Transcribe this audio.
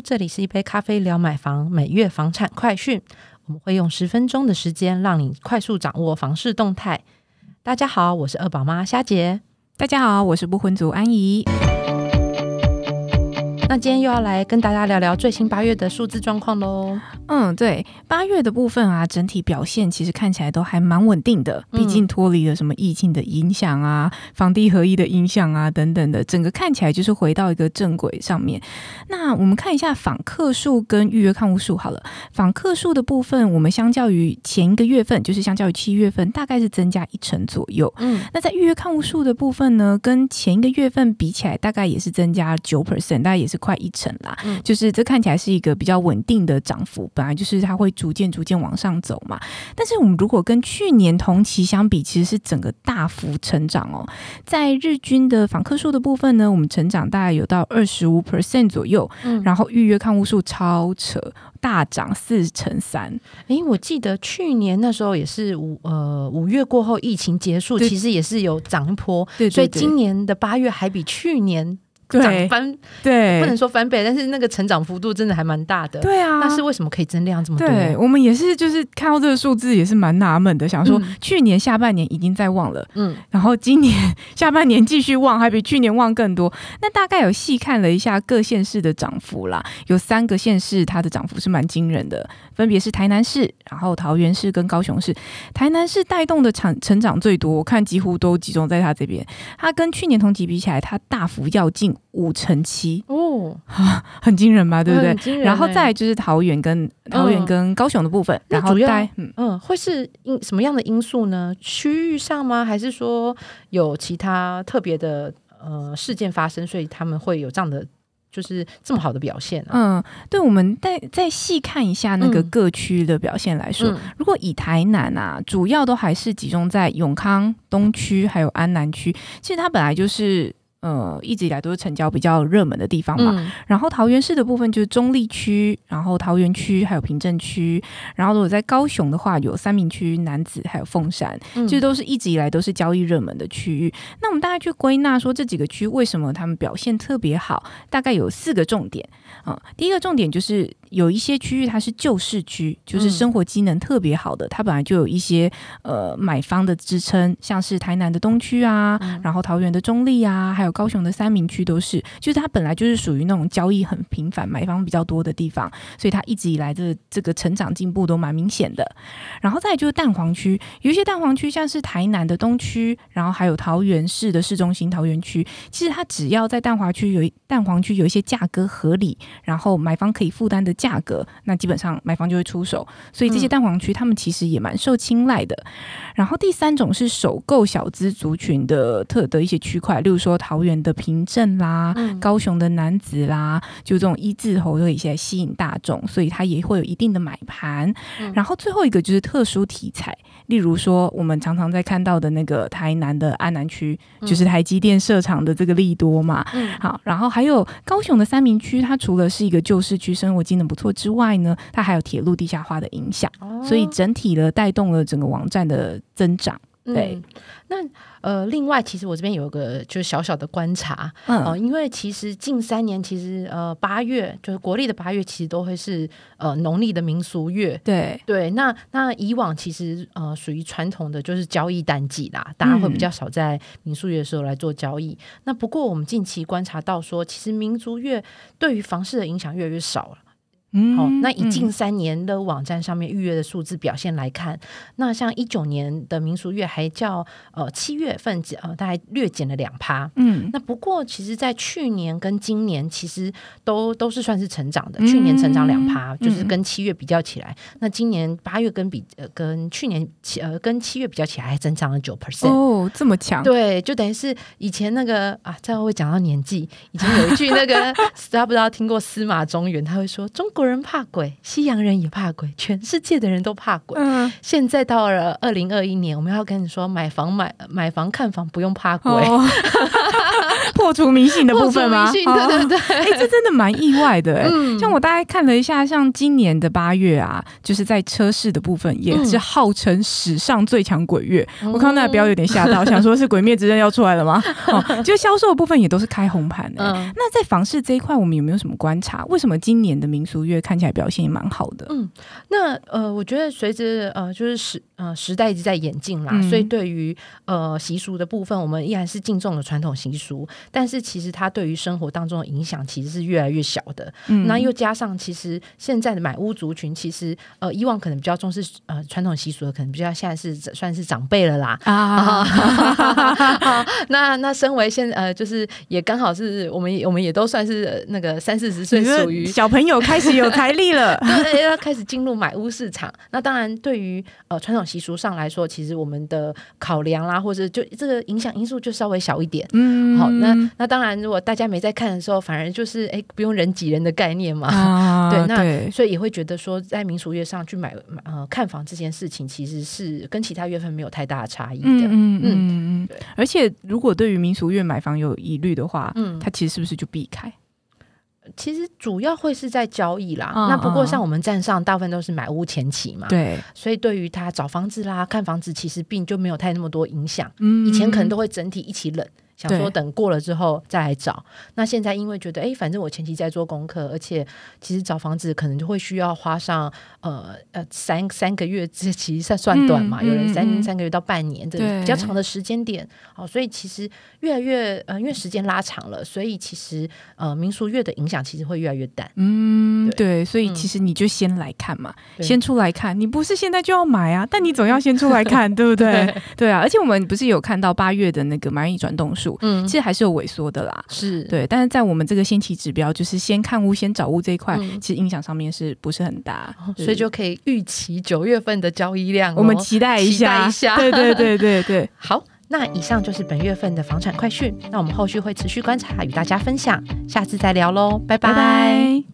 这里是一杯咖啡聊买房，每月房产快讯。我们会用十分钟的时间，让你快速掌握房市动态。大家好，我是二宝妈虾姐。大家好，我是不婚族安怡。那今天又要来跟大家聊聊最新八月的数字状况喽。嗯，对，八月的部分啊，整体表现其实看起来都还蛮稳定的，毕竟脱离了什么疫情的影响啊、房地合一的影响啊等等的，整个看起来就是回到一个正轨上面。那我们看一下访客数跟预约看屋数好了。访客数的部分，我们相较于前一个月份，就是相较于七月份，大概是增加一成左右。嗯，那在预约看屋数的部分呢，跟前一个月份比起来，大概也是增加九 percent，大概也是。快一成啦，嗯就是这看起来是一个比较稳定的涨幅，本来就是它会逐渐逐渐往上走嘛。但是我们如果跟去年同期相比，其实是整个大幅成长哦。在日均的访客数的部分呢，我们成长大概有到二十五 percent 左右，嗯，然后预约看屋数超扯，大涨四成三。诶，我记得去年那时候也是五呃五月过后疫情结束，其实也是有涨一波，对，所以今年的八月还比去年。涨翻对，不能说翻倍，但是那个成长幅度真的还蛮大的。对啊，那是为什么可以增量这么多？对我们也是，就是看到这个数字也是蛮纳闷的，想说去年下半年已经在旺了，嗯，然后今年下半年继续旺，还比去年旺更多。那大概有细看了一下各县市的涨幅啦，有三个县市它的涨幅是蛮惊人的，分别是台南市、然后桃园市跟高雄市。台南市带动的产成长最多，我看几乎都集中在它这边。它跟去年同期比起来，它大幅要进。五成七哦，很惊人吧？对不对？然后再就是桃园跟桃园跟高雄的部分，然后主要嗯会是因什么样的因素呢？区域上吗？还是说有其他特别的呃事件发生，所以他们会有这样的就是这么好的表现？嗯，对，我们再再细看一下那个各区的表现来说，如果以台南啊，主要都还是集中在永康东区还有安南区，其实它本来就是。呃，一直以来都是成交比较热门的地方嘛。然后桃园市的部分就是中立区，然后桃园区还有平镇区。然后如果在高雄的话，有三明区、南子还有凤山，这都是一直以来都是交易热门的区域。那我们大概去归纳说这几个区为什么他们表现特别好，大概有四个重点啊。第一个重点就是有一些区域它是旧市区，就是生活机能特别好的，它本来就有一些呃买方的支撑，像是台南的东区啊，然后桃园的中立啊，还有高雄的三明区都是，就是它本来就是属于那种交易很频繁、买方比较多的地方，所以它一直以来的这个成长进步都蛮明显的。然后再就是蛋黄区，有一些蛋黄区像是台南的东区，然后还有桃园市的市中心桃园区，其实它只要在蛋黄区有蛋黄区有一些价格合理，然后买方可以负担的价格，那基本上买方就会出手。所以这些蛋黄区他们其实也蛮受青睐的。然后第三种是首购小资族群的特的一些区块，例如说桃。园的平镇啦，高雄的男子啦，就这种一字头有一些吸引大众，所以它也会有一定的买盘。然后最后一个就是特殊题材，例如说我们常常在看到的那个台南的安南区，就是台积电设厂的这个利多嘛。好，然后还有高雄的三明区，它除了是一个旧市区，生活机能不错之外呢，它还有铁路地下化的影响，所以整体的带动了整个网站的增长。对，那呃，另外，其实我这边有一个就是小小的观察，嗯，因为其实近三年，其实呃，八月就是国历的八月，其实都会是呃农历的民俗月，对对。那那以往其实呃属于传统的就是交易淡季啦，大家会比较少在民俗月的时候来做交易。那不过我们近期观察到说，其实民族月对于房市的影响越来越少了。好，那以近三年的网站上面预约的数字表现来看，那像一九年的民俗月还叫呃七月份呃大概略减了两趴，嗯，那不过其实在去年跟今年其实都都是算是成长的，去年成长两趴，就是跟七月比较起来，那今年八月跟比呃跟去年七呃跟七月比较起来还增长了九 percent 哦，这么强，对，就等于是以前那个啊，这样会讲到年纪，以前有一句那个 大家不知道听过司马中原，他会说中国。人怕鬼，西洋人也怕鬼，全世界的人都怕鬼。嗯，现在到了二零二一年，我们要跟你说，买房买买房看房不用怕鬼。破除迷信的部分吗？对对对，哎，这真的蛮意外的哎。像我大概看了一下，像今年的八月啊，就是在车市的部分也是号称史上最强鬼月。我看到那个标有点吓到，想说是《鬼灭之刃》要出来了吗？哦就销售的部分也都是开红盘的。那在房市这一块，我们有没有什么观察？为什么今年的民俗月看起来表现也蛮好的？嗯，那呃，我觉得随着呃，就是时呃时代一直在演进啦，所以对于呃习俗的部分，我们依然是敬重了传统习俗，但是其实它对于生活当中的影响其实是越来越小的。那又加上其实现在的买屋族群，其实呃以往可能比较重视呃传统习俗的，可能比较现在是算是长辈了啦。啊，那那身为现呃就是也刚好是我们我们也都算是那个三四十岁，属于小朋友开始有财力了，对，要开始进入买屋市场。那当然对于呃传统习俗上来说，其实我们的考量啦，或者就这个影响因素就稍微小一点。嗯，好，那那当然如果大家没在看的时候，反而就是哎不用人挤人的概念嘛。啊，对，那所以也会觉得说在民俗月上去买呃看房这件事情，其实是跟其他月份没有太大的差异的。嗯嗯嗯，对。而且如果对于民俗月买房有疑虑的话，嗯，他其实是不是就避开？其实主要会是在交易啦，那不过像我们站上大部分都是买屋前期嘛，对，所以对于他找房子啦、看房子，其实并就没有太那么多影响。嗯，以前可能都会整体一起冷。想说等过了之后再来找，那现在因为觉得哎，反正我前期在做功课，而且其实找房子可能就会需要花上呃呃三三个月，这其实算算短嘛，有人三三个月到半年这比较长的时间点，好，所以其实越来越呃，因为时间拉长了，所以其实呃民俗月的影响其实会越来越淡。嗯，对，所以其实你就先来看嘛，先出来看，你不是现在就要买啊，但你总要先出来看，对不对？对。啊，而且我们不是有看到八月的那个蚂蚁转动数。嗯，其实还是有萎缩的啦，是对，但是在我们这个先期指标，就是先看屋、先找屋这一块，其实影响上面是不是很大？所以就可以预期九月份的交易量，我们期待一下，对对对对对。好，那以上就是本月份的房产快讯，那我们后续会持续观察，与大家分享，下次再聊喽，拜拜。